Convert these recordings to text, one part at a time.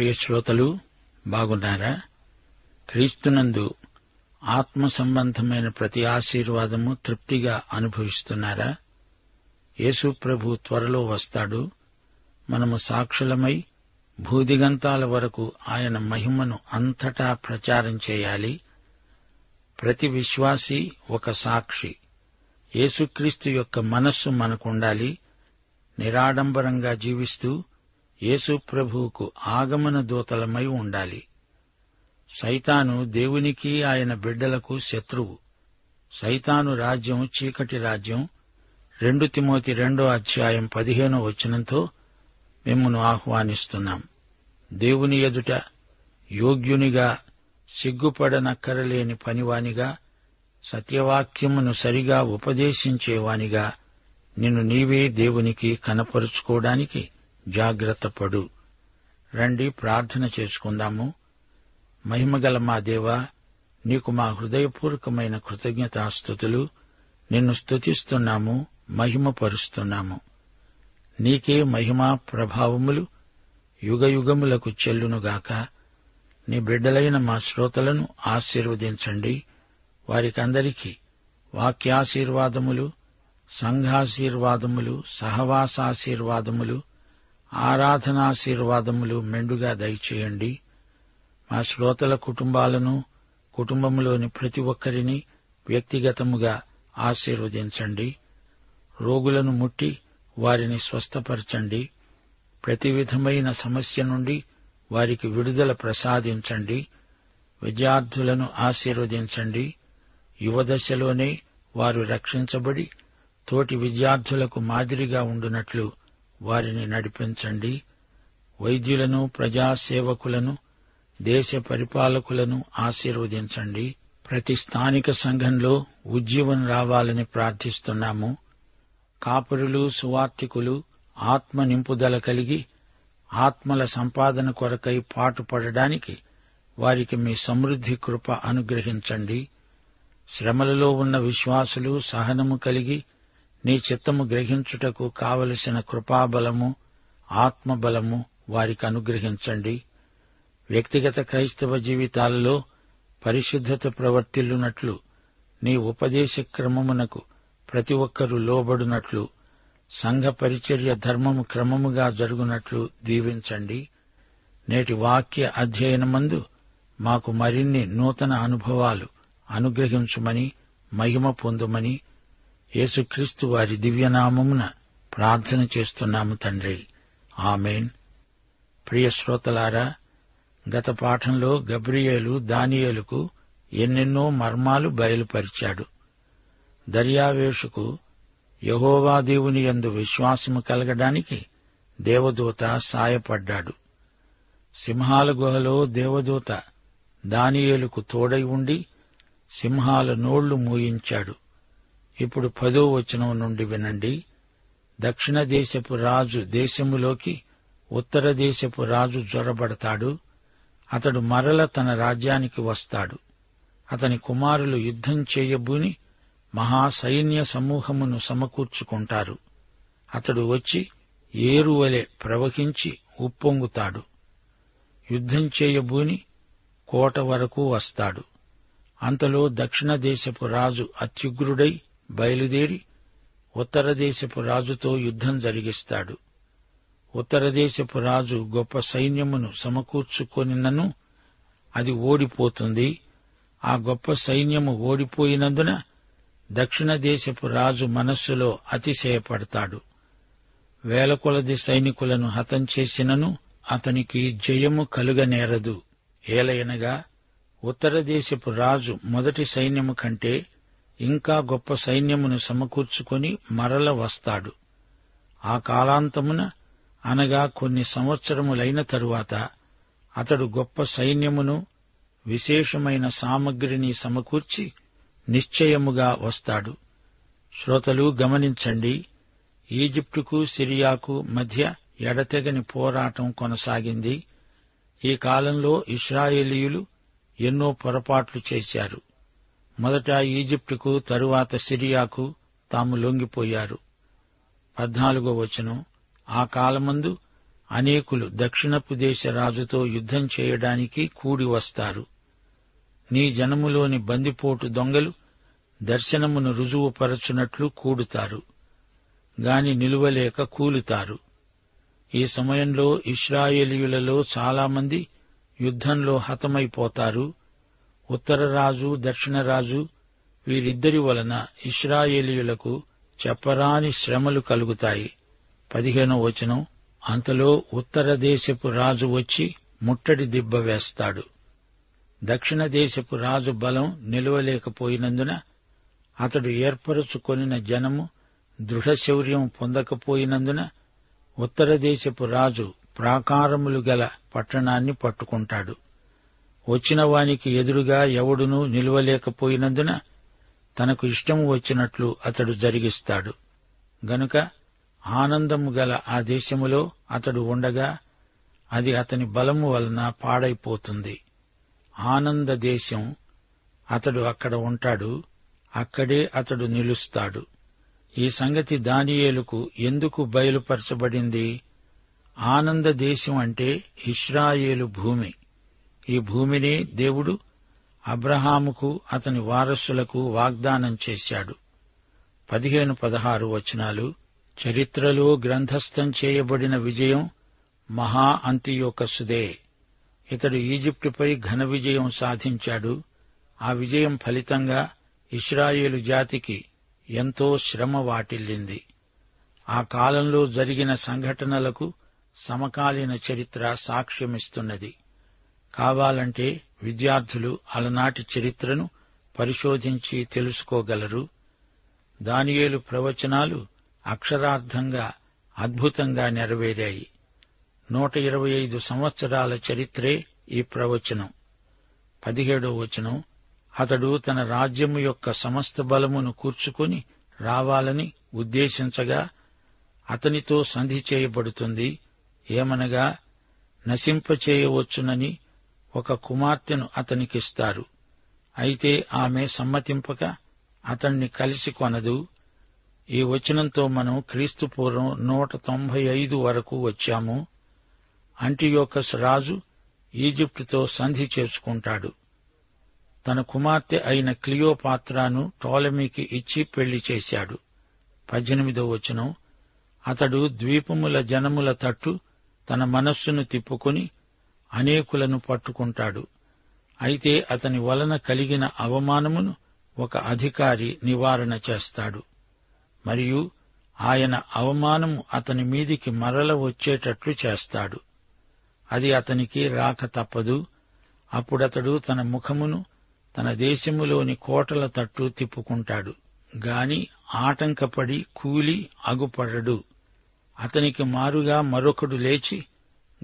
ప్రియ శ్రోతలు బాగున్నారా? క్రీస్తునందు ఆత్మ సంబంధమైన ప్రతి ఆశీర్వాదము తృప్తిగా అనుభవిస్తున్నారా? యేసు ప్రభు త్వరలో వస్తాడు. మనము సాక్షులమై భూదిగంతాల వరకు ఆయన మహిమను అంతటా ప్రచారం చేయాలి. ప్రతి విశ్వాసి ఒక సాక్షి. యేసుక్రీస్తు యొక్క మనస్సు మనకుండాలి. నిరాడంబరంగా జీవిస్తూ యేసు ప్రభువుకు ఆగమన దూతలమై ఉండాలి. సైతాను దేవునికి ఆయన బిడ్డలకు శత్రువు. సైతాను రాజ్యం చీకటి రాజ్యం. రెండు తిమోతి రెండో అధ్యాయం పదిహేనో వచనంతో మిమ్మను ఆహ్వానిస్తున్నాం. దేవుని ఎదుట యోగ్యునిగా సిగ్గుపడనక్కరలేని పనివానిగా సత్యవాక్యమును సరిగా ఉపదేశించేవానిగా నిన్ను నీవే దేవునికి కనపరుచుకోవడానికి జాగ్రత్త పడు. రండి ప్రార్థన చేసుకుందాము. మహిమగల మా దేవా నీకు మా హృదయపూర్వకమైన కృతజ్ఞతాస్థుతులు. నిన్ను స్తుతిస్తున్నాము మహిమపరుస్తున్నాము. నీకే మహిమా ప్రభావములు యుగయుగములకు చెల్లునుగాక. నీ బిడ్డలైన మా శ్రోతలను ఆశీర్వదించండి. వారికందరికీ వాక్యాశీర్వాదములు సంఘాశీర్వాదములు సహవాసాశీర్వాదములు ఆరాధనాశీర్వాదములు మెండుగా దయచేయండి. మా శ్రోతల కుటుంబాలను కుటుంబంలోని ప్రతి ఒక్కరిని వ్యక్తిగతముగా ఆశీర్వదించండి. రోగులను ముట్టి వారిని స్వస్థపరచండి. ప్రతి విధమైన సమస్య నుండి వారికి విడుదల ప్రసాదించండి. విద్యార్థులను ఆశీర్వదించండి. యువదశలోనే వారు రక్షించబడి తోటి విద్యార్థులకు మాదిరిగా ఉండునట్లు వారిని నడిపించండి. వైద్యులను ప్రజాసేవకులను దేశ పరిపాలకులను ఆశీర్వదించండి. ప్రతి స్థానిక సంఘంలో ఉజ్జీవం రావాలని ప్రార్థిస్తున్నాము. కాపురులు సువార్థికులు ఆత్మ నింపుదల కలిగి ఆత్మల సంపాదన కొరకై పాటుపడడానికి వారికి మీ సమృద్ధి కృప అనుగ్రహించండి. శ్రమలలో ఉన్న విశ్వాసులు సహనము కలిగి నీ చిత్తము గ్రహించుటకు కావలసిన కృపాబలము ఆత్మబలము వారికి అనుగ్రహించండి. వ్యక్తిగత క్రైస్తవ జీవితాలలో పరిశుద్ధత ప్రవర్తిల్లునట్లు నీ ఉపదేశ క్రమమునకు ప్రతి ఒక్కరూ లోబడునట్లు సంఘ పరిచర్య ధర్మము క్రమముగా జరుగునట్లు దీవించండి. నేటి వాక్య అధ్యయనమందు మాకు మరిన్ని నూతన అనుభవాలు అనుగ్రహించుమని మహిమ పొందుమని యేసుక్రీస్తు వారి దివ్యనామమున ప్రార్థన చేస్తున్నాము తండ్రి. ఆమెన్. ప్రియ శ్రోతలారా గత పాఠంలో గబ్రియేలు దానియేలుకు ఎన్నెన్నో మర్మాలు బయలుపరిచాడు. దర్యావేషుకు యహోవా దేవుని యందు విశ్వాసము కలగడానికి దేవదూత సాయపడ్డాడు. సింహాల గుహలో దేవదూత దానియేలుకు తోడై ఉండి సింహాల నోళ్ళు మూయించాడు. ఇప్పుడు పదో వచనం నుండి వినండి. దక్షిణ దేశపు రాజు దేశములోకి ఉత్తర దేశపు రాజు జొరబడతాడు. అతడు మరల తన రాజ్యానికి వస్తాడు. అతని కుమారులు యుద్ధం చేయబూని మహాసైన్య సమూహమును సమకూర్చుకుంటారు. అతడు వచ్చి ఏరువలె ప్రవహించి ఉప్పొంగుతాడు. యుద్ధం చేయబూని కోట వరకు వస్తాడు. అంతలో దక్షిణ దేశపు రాజు అత్యుగ్రుడై బయలుదేరి ఉత్తర దేశపు రాజుతో యుద్ధం జరిగిస్తాడు. ఉత్తర దేశపు రాజు గొప్ప సైన్యమును సమకూర్చుకొనినను అది ఓడిపోతుంది. ఆ గొప్ప సైన్యము ఓడిపోయినందున దక్షిణ దేశపు రాజు మనస్సులో అతిశయపడతాడు. వేల కొలది సైనికులను హతం చేసినను అతనికి జయము కలుగనేరదు. ఏలయనగా ఉత్తర దేశపు రాజు మొదటి సైన్యము కంటే ఇంకా గొప్ప సైన్యమును సమకూర్చుకొని మరల వస్తాడు. ఆ కాలాంతమున అనగా కొన్ని సంవత్సరములైన తరువాత అతడు గొప్ప సైన్యమును విశేషమైన సామగ్రిని సమకూర్చి నిశ్చయముగా వస్తాడు. శ్రోతలు గమనించండి ఈజిప్టుకు సిరియాకు మధ్య ఎడతెగని పోరాటం కొనసాగింది. ఈ కాలంలో ఇస్రాయేలీయులు ఎన్నో పొరపాట్లు చేశారు. మొదట ఈజిప్టుకు తరువాత సిరియాకు తాము లొంగిపోయారు. పద్నాలుగో వచనం. ఆ కాలమందు అనేకులు దక్షిణపు దేశ రాజుతో యుద్ధం చేయడానికి కూడి వస్తారు. నీ జనములోని బందిపోటు దొంగలు దర్శనమును రుజువుపరచునట్లు కూడుతారు. గాని నిలువలేక కూలుతారు. ఈ సమయంలో ఇస్రాయేలీయులలో చాలామంది యుద్ధంలో హతమైపోతారు. ఉత్తర రాజు దక్షిణ రాజు వీరిద్దరి వలన ఇస్రాయేలీయులకు చెప్పరాని శ్రమలు కలుగుతాయి. పదిహేనో వచనం అంతలో ఉత్తర దేశపు రాజు వచ్చి ముట్టడి దిబ్బ వేస్తాడు. దక్షిణ దేశపు రాజు బలం నిలవలేకపోయినందున అతడు ఏర్పరచుకొనిన జనము దృఢశౌర్యం పొందకపోయినందున ఉత్తర దేశపు రాజు ప్రాకారములు గల పట్టణాన్ని పట్టుకుంటాడు. వచ్చిన వానికి ఎదురుగా ఎవడునూ నిలువలేకపోయినందున తనకు ఇష్టము వచ్చినట్లు అతడు జరిగిస్తాడు. గనుక ఆనందము గల ఆ దేశములో అతడు ఉండగా అది అతని బలము వలన పాడైపోతుంది. ఆనంద దేశం అతడు అక్కడ ఉంటాడు అక్కడే అతడు నిలుస్తాడు. ఈ సంగతి దానియేలుకు ఎందుకు బయలుపరచబడింది? ఆనంద దేశం అంటే ఇస్రాయేలు భూమి. ఈ భూమిని దేవుడు అబ్రహాముకు అతని వారసులకు వాగ్దానం చేశాడు. పదిహేను పదహారు వచనాలు. చరిత్రలో గ్రంథస్థం చేయబడిన విజయం మహా అంత్యోకస్సుదే. ఇతడు ఈజిప్టుపై ఘన విజయం సాధించాడు. ఆ విజయం ఫలితంగా ఇస్రాయేలు జాతికి ఎంతో శ్రమ వాటిల్లింది. ఆ కాలంలో జరిగిన సంఘటనలకు సమకాలీన చరిత్ర సాక్ష్యమిస్తున్నది. కావాలంటే విద్యార్థులు అలనాటి చరిత్రను పరిశోధించి తెలుసుకోగలరు. దానియేలు ప్రవచనాలు అక్షరార్థంగా అద్భుతంగా నెరవేరాయి. నూట ఇరవై ఐదు సంవత్సరాల చరిత్రే ఈ ప్రవచనం. పదిహేడో వచనం అతడు తన రాజ్యము యొక్క సమస్త బలమును కూర్చుకొని రావాలని ఉద్దేశించగా అతనితో సంధి చేయబడుతుంది. ఏమనగా నశింపచేయవచ్చునని ఒక కుమార్తెను అతనికిస్తారు. అయితే ఆమె సమ్మతింపక అతణ్ణి కలిసి కొనదు. ఈ వచనంతో మనం క్రీస్తుపూర్వం నూట తొంభై ఐదు వరకు వచ్చాము. అంటియోకస్ రాజు ఈజిప్టుతో సంధి చేసుకుంటాడు తన కుమార్తె అయిన క్లియోపాత్రాను టోలమీకి ఇచ్చి పెళ్ళి చేశాడు. పద్దెనిమిదో వచనం. అతడు ద్వీపముల జనముల తట్టు తన మనస్సును తిప్పుకుని అనేకులను పట్టుకుంటాడు. అయితే అతని వలన కలిగిన అవమానమును ఒక అధికారి నివారణ చేస్తాడు. మరియు ఆయన అవమానము అతని మీదికి మరల వచ్చేటట్లు చేస్తాడు. అది అతనికి రాక తప్పదు. అప్పుడతడు తన ముఖమును తన దేశములోని కోటల తట్టు తిప్పుకుంటాడు. గాని ఆటంకపడి కూలి అగుపడడు. అతనికి మారుగా మరొకడు లేచి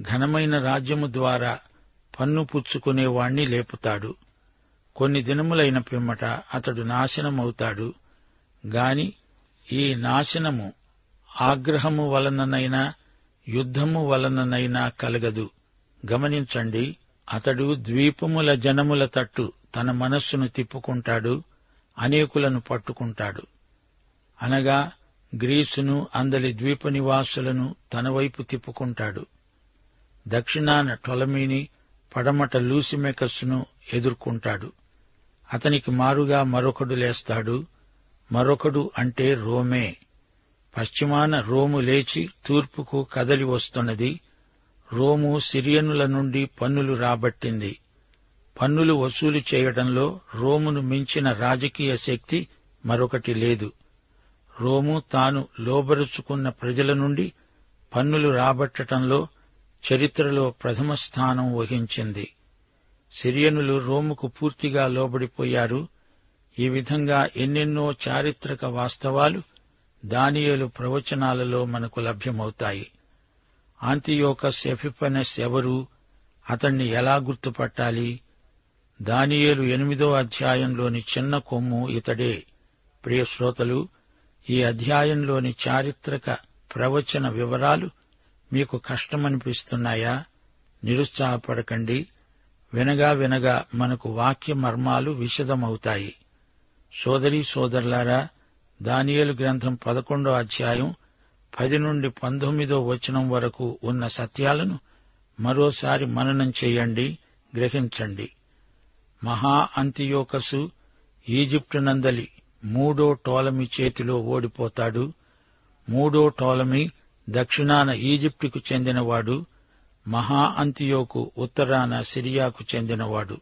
ఘనమైన రాజ్యము ద్వారా పన్ను పుచ్చుకునేవాణ్ణి లేపుతాడు. కొన్ని దినములైన పిమ్మట అతడు నాశనమవుతాడు. గాని ఈ నాశనము ఆగ్రహము వలననైనా యుద్ధము వలననైనా కలగదు. గమనించండి అతడు ద్వీపముల జనముల తట్టు తన మనస్సును తిప్పుకుంటాడు అనేకులను పట్టుకుంటాడు. అనగా గ్రీసును అందలి ద్వీప నివాసులను తన వైపు తిప్పుకుంటాడు. దక్షిణాన టొలమీని పడమట లూసిమెకస్సును ఎదుర్కొంటాడు. అతనికి మారుగా మరొకడు లేస్తాడు. మరొకడు అంటే రోమే. పశ్చిమాన రోము లేచి తూర్పుకు కదలి వస్తున్నది. రోము సిరియనుల నుండి పన్నులు రాబట్టింది. పన్నులు వసూలు చేయడంలో రోమును మించిన రాజకీయ శక్తి మరొకటి లేదు. రోము తాను లోబరుచుకున్న ప్రజల నుండి పన్నులు రాబట్టటంలో చరిత్రలో ప్రథమ స్థానం వహించింది. సిరియనులు రోముకు పూర్తిగా లోబడిపోయారు. ఈ విధంగా ఎన్నెన్నో చారిత్రక వాస్తవాలు దానియేలు ప్రవచనాలలో మనకు లభ్యమవుతాయి. ఆంతియోకస్ ఎఫిపనెస్ ఎవరు అతణ్ణి ఎలా గుర్తుపట్టాలి? దానియేలు ఎనిమిదో అధ్యాయంలోని చిన్న కొమ్ము ఇతడే. ప్రియశ్రోతలు ఈ అధ్యాయంలోని చారిత్రక ప్రవచన వివరాలు మీకు కష్టమనిపిస్తున్నాయా? నిరుత్సాహపడకండి. వినగా వినగా మనకు వాక్య మర్మాలు విశదమవుతాయి సోదరీ సోదరులారా దానియేలు గ్రంథం పదకొండో అధ్యాయం పది నుండి పంతొమ్మిదో వచనం వరకు ఉన్న సత్యాలను మరోసారి మననం చేయండి గ్రహించండి. మహా అంతియోకసు ఈజిప్టు నందలి మూడో టోలమి చేతిలో ఓడిపోతాడు. మూడో టోలమి దక్షిణాన ఈజిప్టుకు చెందినవాడు మహా అంతియోకు ఉత్తరాన సిరియాకు చెందినవాడు.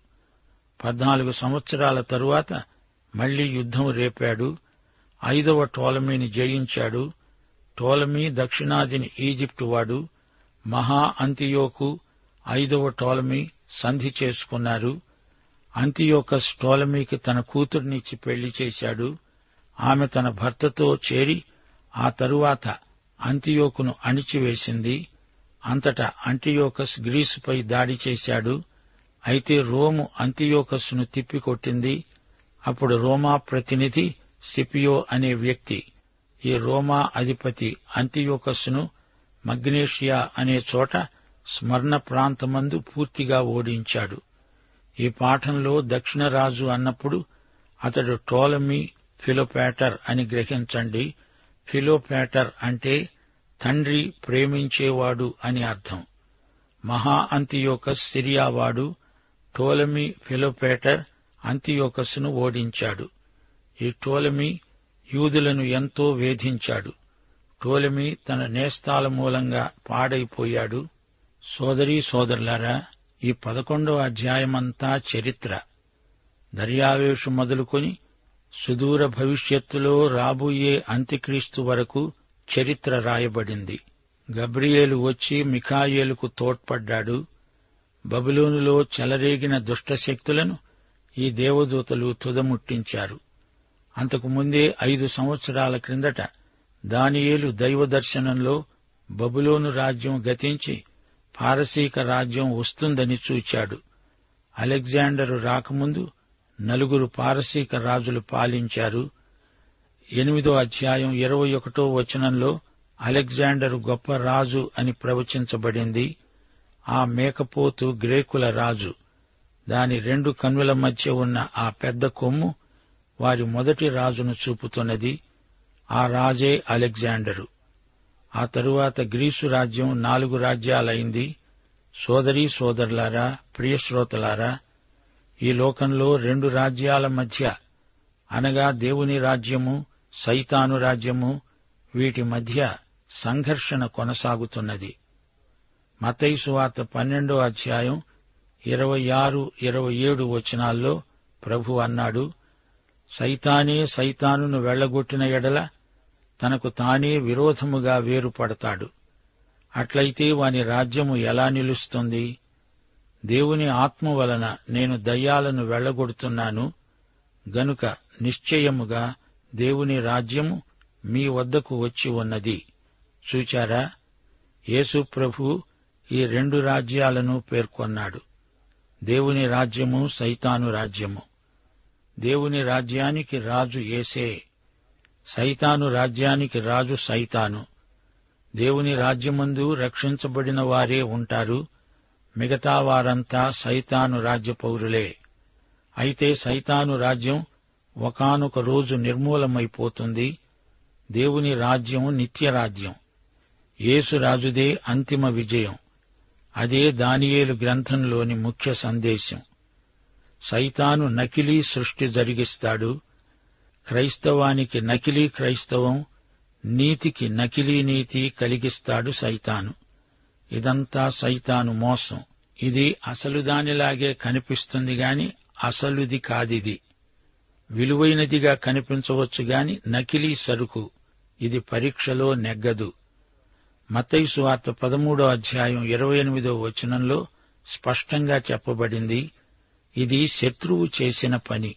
పద్నాలుగు సంవత్సరాల తరువాత మళ్ళీ యుద్ధం రేపాడు. ఐదవ టోలమీని జయించాడు. టోలమీ దక్షిణాదిని ఈజిప్టు వాడు. మహా అంతియోకు ఐదవ టోలమీ సంధి చేసుకున్నారు. అంతియోకస్ టోలమీకి తన కూతుర్నిచ్చి పెళ్ళి చేశాడు. ఆమె తన భర్తతో చేరి ఆ తరువాత అంతియోకును అణిచివేసింది. అంతటా అంటియోకస్ గ్రీసుపై దాడి చేశాడు. అయితే రోము అంతియోకస్ను తిప్పికొట్టింది. అప్పుడు రోమా ప్రతినిధి సిపియో అనే వ్యక్తి ఈ రోమా అధిపతి అంతియోకస్ను మగ్నేషియా అనే చోట స్మరణ ప్రాంతమందు పూర్తిగా ఓడించాడు. ఈ పాఠంలో దక్షిణరాజు అన్నప్పుడు అతడు టోలమీ ఫిలోపేటర్ అని గ్రహించండి. ఫిలోపేటర్ అంటే తండ్రి ప్రేమించేవాడు అని అర్థం. మహా అంతియోకస్ సిరియావాడు టోలమీ ఫిలోపేటర్ అంతియోకస్ను ఓడించాడు. ఈ టోలమీ యూదులను ఎంతో వేధించాడు. టోలమీ తన నేస్తాల మూలంగా పాడైపోయాడు. సోదరీ సోదరులారా ఈ పదకొండో అధ్యాయమంతా చరిత్ర. దర్యావేషు మొదలుకొని సుదూర భవిష్యత్తులో రాబోయే అంత్యక్రీస్తు వరకు చరిత్ర రాయబడింది. గబ్రియేలు వచ్చి మిఖాయేలుకు తోడ్పడ్డాడు. బబులోనులో చెలరేగిన దుష్టశక్తులను ఈ దేవదూతలు తుదముట్టించారు. అంతకు ముందే ఐదు సంవత్సరాల క్రిందట దానియేలు దైవ దర్శనంలో బబులోను రాజ్యం గతించి పారసీక రాజ్యం వస్తుందని చూచాడు. అలెగ్జాండరు రాకముందు నలుగురు పారసీక రాజులు పాలించారు. ఎనిమిదో అధ్యాయం ఇరవై ఒకటో వచనంలో అలెగ్జాండరు గొప్ప రాజు అని ప్రవచించబడింది. ఆ మేకపోతు గ్రేకుల రాజు. దాని రెండు కన్నుల మధ్య ఉన్న ఆ పెద్ద కొమ్ము వారి మొదటి రాజును చూపుతున్నది. ఆ రాజే అలెగ్జాండరు. ఆ తరువాత గ్రీసు రాజ్యం నాలుగు రాజ్యాలైంది. సోదరీ సోదరులారా ప్రియశ్రోతలారా ఈ లోకంలో రెండు రాజ్యాల మధ్య అనగా దేవుని రాజ్యము సైతాను రాజ్యము వీటి మధ్య సంఘర్షణ కొనసాగుతున్నది. మతైసు వార్త పన్నెండో అధ్యాయం ఇరవై ఆరు ఇరవై ఏడు వచనాల్లో ప్రభు అన్నాడు సైతానే సైతానును వెళ్ళగొట్టిన ఎడల తనకు తానే విరోధముగా వేరుపడతాడు. అట్లయితే వాని రాజ్యము ఎలా నిలుస్తుంది? దేవుని ఆత్మ వలన నేను దయ్యాలను వెళ్ళగొడుతున్నాను గనుక నిశ్చయముగా దేవుని రాజ్యము మీ వద్దకు వచ్చి ఉన్నది. చూచారా? యేసు ప్రభు ఈ రెండు రాజ్యాలను పేర్కొన్నాడు. దేవుని రాజ్యము సైతాను రాజ్యము. దేవుని రాజ్యానికి రాజు ఏసే సైతాను రాజ్యానికి రాజు సైతాను. దేవుని రాజ్యమందు రక్షించబడిన వారే ఉంటారు. మిగతా వారంతా సైతాను రాజ్య పౌరులే అయితే సైతాను రాజ్యం ఒకానొక రోజు నిర్మూలమైపోతుంది. దేవుని రాజ్యం నిత్యరాజ్యం యేసు రాజుదే అంతిమ విజయం. అదే దానియేలు గ్రంథంలోని ముఖ్య సందేశం. సైతాను నకిలీ సృష్టి జరిగిస్తాడు. క్రైస్తవానికి నకిలీ క్రైస్తవం నీతికి నకిలీ నీతి కలిగిస్తాడు సైతాను. ఇదంతా సైతాను మోసం. ఇది అసలు దానిలాగే కనిపిస్తుంది గాని అసలుది కాదిది. విలువైనదిగా కనిపించవచ్చు గాని నకిలీ సరుకు. ఇది పరీక్షలో నెగ్గదు. మతైసు వార్త పదమూడో అధ్యాయం ఇరవై ఎనిమిదో వచనంలో స్పష్టంగా చెప్పబడింది ఇది శత్రువు చేసిన పని.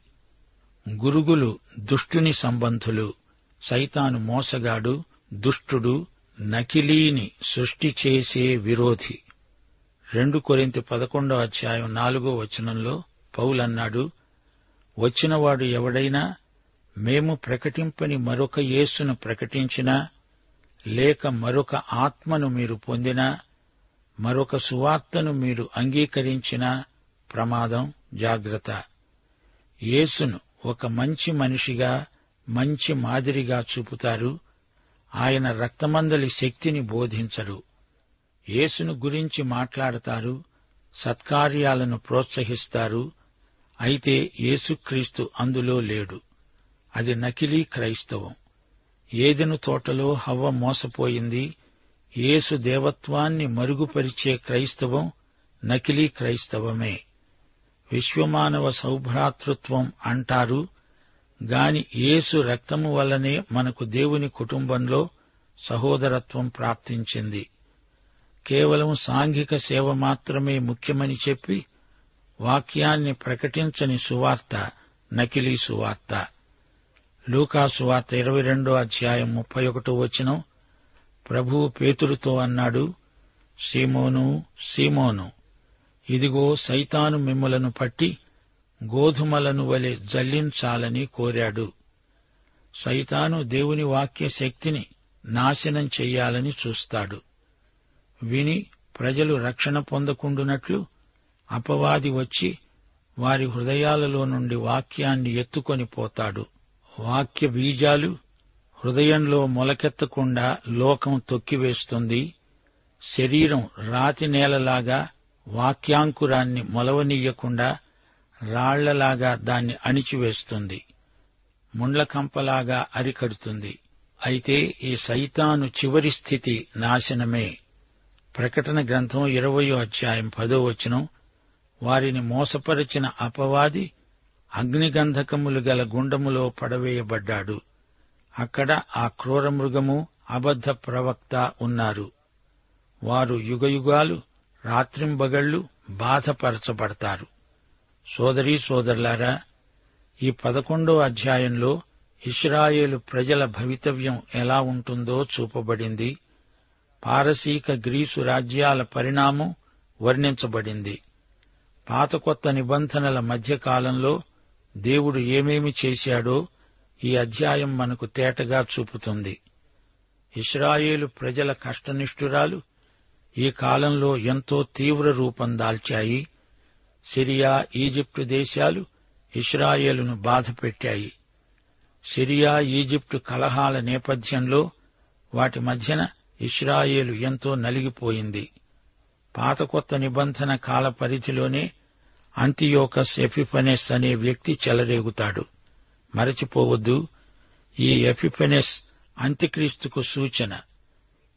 గురుగులు దుష్టుని సంబంధులు. సైతాను మోసగాడు దుష్టుడు నకిలీని సృష్టి చేసే విరోధి. రెండు కొరింతి పదకొండో అధ్యాయం నాలుగో వచనంలో పౌలన్నాడు వచ్చినవాడు ఎవడైనా మేము ప్రకటింపని మరొక యేసును ప్రకటించినా లేక మరొక ఆత్మను మీరు పొందినా మరొక సువార్తను మీరు అంగీకరించినా ప్రమాదం జాగ్రత్త. యేసును ఒక మంచి మనిషిగా మంచి మాదిరిగా చూపుతారు. ఆయన రక్తమందలి శక్తిని బోధించరు యేసును గురించి మాట్లాడతారు సత్కార్యాలను ప్రోత్సహిస్తారు అయితే యేసుక్రీస్తు అందులో లేడు. అది నకిలీ క్రైస్తవం. ఏదెను తోటలో హవ్వ మోసపోయింది యేసు దేవత్వాన్ని మరుగుపరిచే క్రైస్తవం నకిలీ క్రైస్తవమే. విశ్వమానవ సౌభ్రాతృత్వం అంటారు గాని యేసు రక్తము వల్లనే మనకు దేవుని కుటుంబంలో సహోదరత్వం ప్రాప్తించింది. కేవలం సాంఘిక సేవ మాత్రమే ముఖ్యమని చెప్పి వాక్యాన్ని ప్రకటించని సువార్త నకిలీ సువార్త. లూకా సువార్త ఇరవై రెండో అధ్యాయం ముప్పై ఒకటో వచనం ప్రభువు పేతురుతో అన్నాడు సీమోను సీమోను ఇదిగో సైతాను మిమ్ములను పట్టి గోధుమలను వలె జల్లించాలని కోరాడు. సైతాను దేవుని వాక్య శక్తిని నాశనం చెయ్యాలని చూస్తాడు. విని ప్రజలు రక్షణ పొందకుండునట్లు అపవాది వచ్చి వారి హృదయాలలో నుండి వాక్యాన్ని ఎత్తుకొని పోతాడు. వాక్య బీజాలు హృదయంలో మొలకెత్తకుండా లోకం తొక్కివేస్తుంది. శరీరం రాతి నేలలాగా వాక్యాంకురాన్ని మొలవనీయకుండా రాళ్ళలాగా దాన్ని అణిచివేస్తుంది. ముండ్లకంపలాగా అరికడుతుంది. అయితే ఈ సైతాను చివరి స్థితి నాశనమే. ప్రకటన గ్రంథం ఇరవయో అధ్యాయం పదో వచనం వారిని మోసపరిచిన అపవాది అగ్నిగంధకములు గల గుండములో పడవేయబడ్డాడు. అక్కడ ఆ క్రూర మృగము అబద్ధ ప్రవక్త ఉన్నారు. వారు యుగయుగాలు రాత్రింబగళ్ళు బాధపరచబడతారు. సోదరీ సోదరులారా ఈ పదకొండో అధ్యాయంలో ఇస్రాయేలు ప్రజల భవితవ్యం ఎలా ఉంటుందో చూపబడింది. పారసీక గ్రీసు రాజ్యాల పరిణామం వర్ణించబడింది. పాత కొత్త నిబంధనల మధ్యకాలంలో దేవుడు ఏమేమి చేశాడో ఈ అధ్యాయం మనకు తేటగా చూపుతుంది. ఇస్రాయేలు ప్రజల కష్టనిష్ఠురాలు ఈ కాలంలో ఎంతో తీవ్ర రూపం దాల్చాయి. సిరియా ఈజిప్టు దేశాలు ఇస్రాయేలును బాధపెట్టాయి. సిరియా ఈజిప్టు కలహాల నేపథ్యంలో వాటి మధ్యన ఇస్రాయేలు ఎంతో నలిగిపోయింది. పాత కొత్త నిబంధన కాల పరిధిలోనే అంతియోకస్ ఎఫిఫనెస్ అనే వ్యక్తి చెలరేగుతాడు. మరచిపోవద్దు ఈ ఎఫిఫెనెస్ అంత్యక్రీస్తుకు సూచన.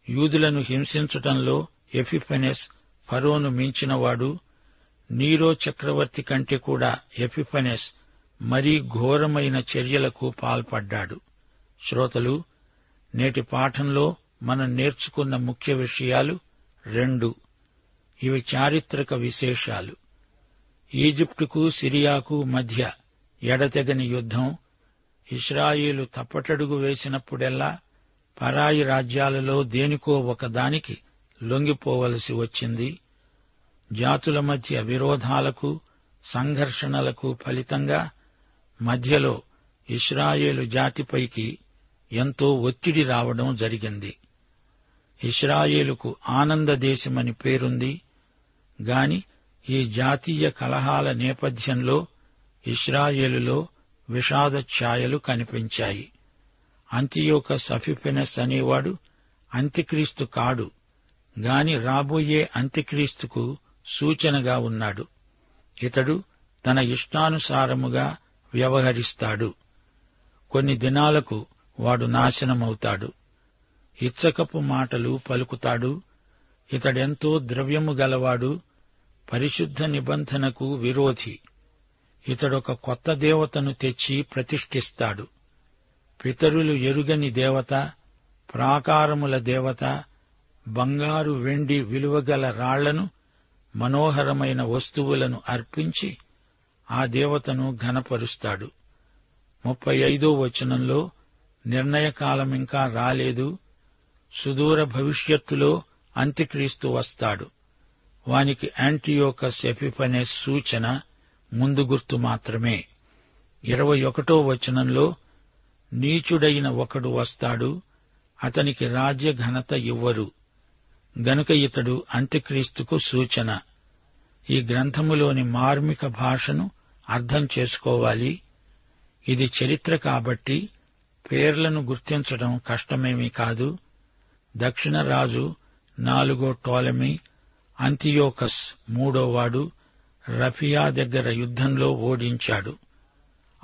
యూదులను హింసించటంలో ఎఫిఫెనెస్ ఫరోను మించినవాడు నీరో చక్రవర్తి కంటే కూడా ఎపిఫనెస్ మరీ ఘోరమైన చర్యలకు పాల్పడ్డాడు. శ్రోతలు నేటి పాఠంలో మనం నేర్చుకున్న ముఖ్య విషయాలు రెండు. ఇవి చారిత్రక విశేషాలు. ఈజిప్టుకు సిరియాకు మధ్య ఎడతెగని యుద్ధం ఇస్రాయిలు తప్పటడుగు వేసినప్పుడెల్లా పరాయి రాజ్యాలలో దేనికో ఒకదానికి లొంగిపోవలసి వచ్చింది. జాతుల మధ్య విరోధాలకు సంఘర్షణలకు ఫలితంగా మధ్యలో ఇస్రాయేలు జాతిపైకి ఎంతో ఒత్తిడి రావడం జరిగింది. ఇస్రాయేలుకు ఆనంద దేశమని పేరుంది. గాని ఈ జాతీయ కలహాల నేపథ్యంలో ఇస్రాయేలులో విషాద ఛాయలు కనిపించాయి. అంత్యోక సఫిఫెనస్ అనేవాడు అంత్యక్రీస్తు కాడు. గాని రాబోయే అంత్యక్రీస్తుకు సూచనగా ఉన్నాడు. ఇతడు తన ఇష్టానుసారముగా వ్యవహరిస్తాడు. కొన్ని దినాలకు వాడు నాశనమవుతాడు. ఇచ్చకపు మాటలు పలుకుతాడు. ఇతడెంతో ద్రవ్యము గలవాడు పరిశుద్ధ నిబంధనకు విరోధి. ఇతడొక కొత్త దేవతను తెచ్చి ప్రతిష్ఠిస్తాడు. పితరులు ఎరుగని దేవత ప్రాకారముల దేవత బంగారు వెండి విలువగల రాళ్ళను మనోహరమైన వస్తువులను అర్పించి ఆ దేవతను ఘనపరుస్తాడు. ముప్పై ఐదో వచనంలో నిర్ణయకాలమింకా రాలేదు. సుదూర భవిష్యత్తులో అంత్యక్రీస్తు వస్తాడు. వానికి యాంటీయోకస్ ఎపిఫనే సూచన ముందు గుర్తు మాత్రమే. ఇరవై ఒకటో వచనంలో నీచుడైన ఒకడు వస్తాడు. అతనికి రాజ్య ఘనత ఇవ్వరు. గనుక ఇతడు అంత్యక్రీస్తుకు సూచన. ఈ గ్రంథములోని మార్మిక భాషను అర్థం చేసుకోవాలి. ఇది చరిత్ర కాబట్టి పేర్లను గుర్తించడం కష్టమేమీ కాదు. దక్షిణ రాజు నాలుగో టోలమీ అంతియోకస్ మూడోవాడు రఫియా దగ్గర యుద్ధంలో ఓడించాడు.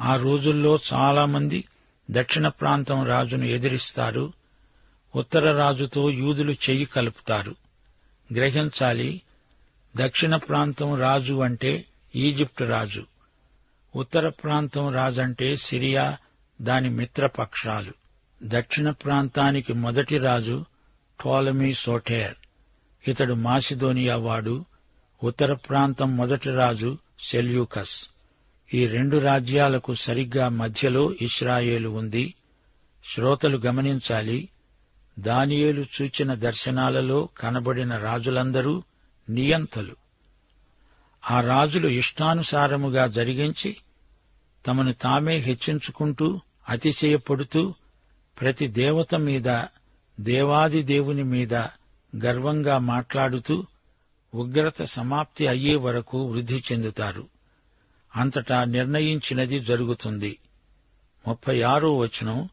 ఆ రోజుల్లో చాలామంది దక్షిణ ప్రాంతం రాజును ఎదిరిస్తారు. ఉత్తర రాజుతో యూదులు చెయ్యి కలుపుతారు. గ్రహించాలి దక్షిణ ప్రాంతం రాజు అంటే ఈజిప్టు రాజు. ఉత్తర ప్రాంతం రాజంటే సిరియా దాని మిత్రపక్షాలు. దక్షిణ ప్రాంతానికి మొదటి రాజు టోలమీ సోటేర్. ఇతడు మాసిదోనియా వాడు. ఉత్తర ప్రాంతం మొదటి రాజు సెల్యూకస్. ఈ రెండు రాజ్యాలకు సరిగ్గా మధ్యలో ఇస్రాయేలు ఉంది. శ్రోతలు గమనించాలి దానియేలు చూచిన దర్శనాలలో కనబడిన రాజులందరూ నియంతలు. ఆ రాజులు ఇష్టానుసారముగా జరిగించి తమను తామే హెచ్చించుకుంటూ అతిశయపడుతూ ప్రతి దేవత మీద దేవాది దేవుని మీద గర్వంగా మాట్లాడుతూ ఉగ్రత సమాప్తి అయ్యే వరకు వృద్ధి చెందుతారు. అంతటా నిర్ణయించినది జరుగుతుంది. ముప్పై ఆరో వచనం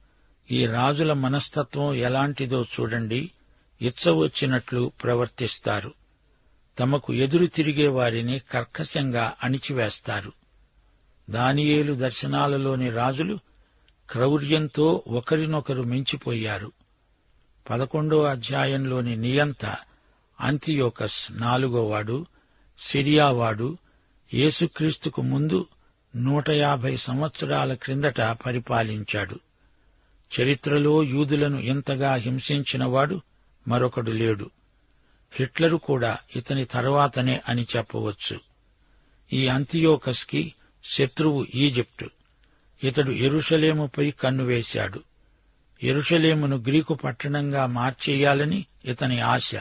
ఈ రాజుల మనస్తత్వం ఎలాంటిదో చూడండి. ఇచ్చవచ్చినట్లు ప్రవర్తిస్తారు. తమకు ఎదురు తిరిగే వారిని కర్కశంగా అణిచివేస్తారు. దానియేలు దర్శనాలలోని రాజులు క్రౌర్యంతో ఒకరినొకరు మించిపోయారు. పదకొండో అధ్యాయంలోని నియంత అంతియోకస్ నాలుగోవాడు సిరియావాడు యేసుక్రీస్తుకు ముందు నూట యాభై సంవత్సరాల క్రిందట పరిపాలించాడు. చరిత్రలో యూదులను ఇంతగా హింసించినవాడు మరొకడు లేడు. హిట్లరు కూడా ఇతని తర్వాతనే అని చెప్పవచ్చు. ఈ అంతియోకస్కి శత్రువు ఈజిప్టు. ఇతడు ఎరుషలేముపై కన్నువేశాడు ఎరుషలేమును గ్రీకు పట్టణంగా మార్చేయాలని ఇతని ఆశ.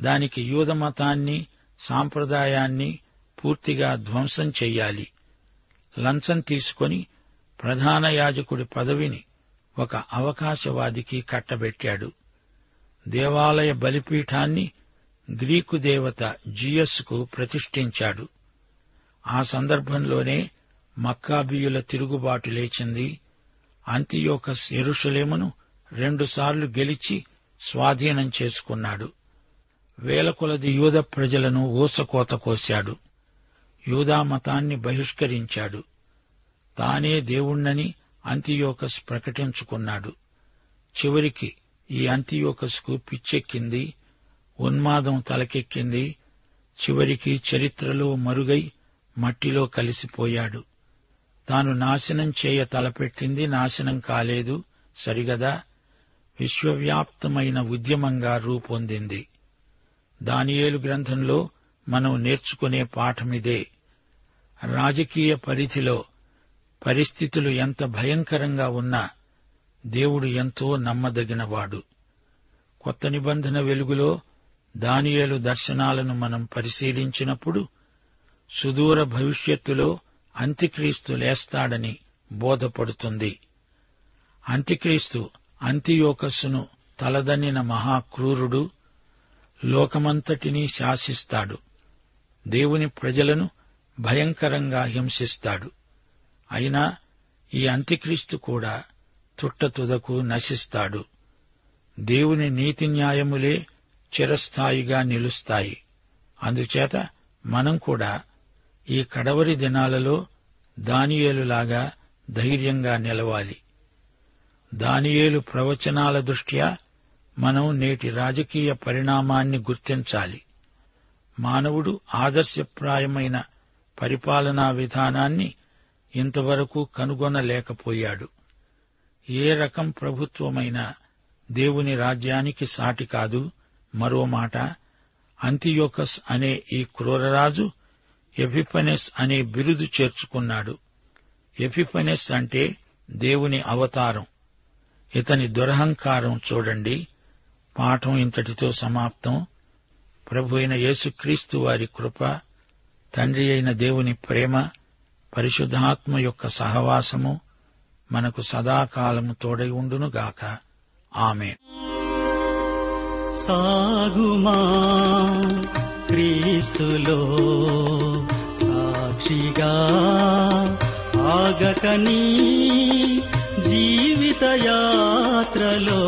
దానికి యూదమతాన్ని సాంప్రదాయాన్ని పూర్తిగా ధ్వంసం చెయ్యాలి. లంచం తీసుకొని ప్రధాన యాజకుడి పదవిని ఒక అవకాశవాదికి కట్టబెట్టాడు. దేవాలయ బలిపీఠాన్ని గ్రీకు దేవత జియస్కు ప్రతిష్ఠించాడు. ఆ సందర్భంలోనే మక్కాబీయుల తిరుగుబాటు లేచింది. అంతియోకస్ ఎరుషలేమును రెండుసార్లు గెలిచి స్వాధీనం చేసుకున్నాడు. వేలకొలది యూద ప్రజలను ఊసకోత కోశాడు. యూదా మతాన్ని బహిష్కరించాడు. తానే దేవుణ్ణని అంతియోకస్ ప్రకటించుకున్నాడు. చివరికి ఈ అంతియోకస్కు పిచ్చెక్కింది ఉన్మాదం తలకెక్కింది చివరికి చరిత్రలో మరుగై మట్టిలో కలిసిపోయాడు. తాను నాశనం చేయ తలపెట్టింది నాశనం కాలేదు సరిగదా? విశ్వవ్యాప్తమైన ఉద్యమంగా రూపొందింది. దానియేలు గ్రంథంలో మనం నేర్చుకునే పాఠమిదే. రాజకీయ పరిధిలో పరిస్థితులు ఎంత భయంకరంగా ఉన్నా దేవుడు ఎంతో నమ్మదగినవాడు. కొత్త నిబంధన వెలుగులో దానియేలు దర్శనాలను మనం పరిశీలించినప్పుడు సుదూర భవిష్యత్తులో అంత్యక్రీస్తు లేస్తాడని బోధపడుతుంది. అంత్యక్రీస్తు అంతియోకస్సును తలదన్నిన మహాక్రూరుడు లోకమంతటినీ శాసిస్తాడు. దేవుని ప్రజలను భయంకరంగా హింసిస్తాడు. అయినా ఈ అంత్యక్రీస్తు కూడా తుట్టతుదకు నశిస్తాడు. దేవుని నీతి న్యాయములే చిరస్థాయిగా నిలుస్తాయి. అందుచేత మనం కూడా ఈ కడవరి దినాలలో దానియేలులాగా ధైర్యంగా నిలవాలి. దానియేలు ప్రవచనాల దృష్ట్యా మనం నేటి రాజకీయ పరిణామాన్ని గుర్తించాలి. మానవుడు ఆదర్శప్రాయమైన పరిపాలనా విధానాన్ని ఇంతవరకు కనుగొనలేకపోయాడు. ఏ రకం ప్రభుత్వమైనా దేవుని రాజ్యానికి సాటి కాదు. మరో మాట అంతియోకస్ అనే ఈ క్రూరరాజు ఎఫిఫనెస్ అనే బిరుదు చేర్చుకున్నాడు. ఎఫిఫనెస్ అంటే దేవుని అవతారం. ఇతని దురహంకారం చూడండి. పాఠం ఇంతటితో సమాప్తం. ప్రభు అయిన యేసుక్రీస్తు వారి కృప తండ్రి అయిన దేవుని ప్రేమ పరిశుద్ధాత్మ యొక్క సహవాసము మనకు సదాకాలము తోడై ఉండునుగాక. ఆమె సాగుమా క్రీస్తులో సాక్షిగా ఆగకని జీవిత యాత్రలో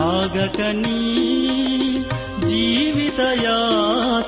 ఆగకని జీవిత యాత్ర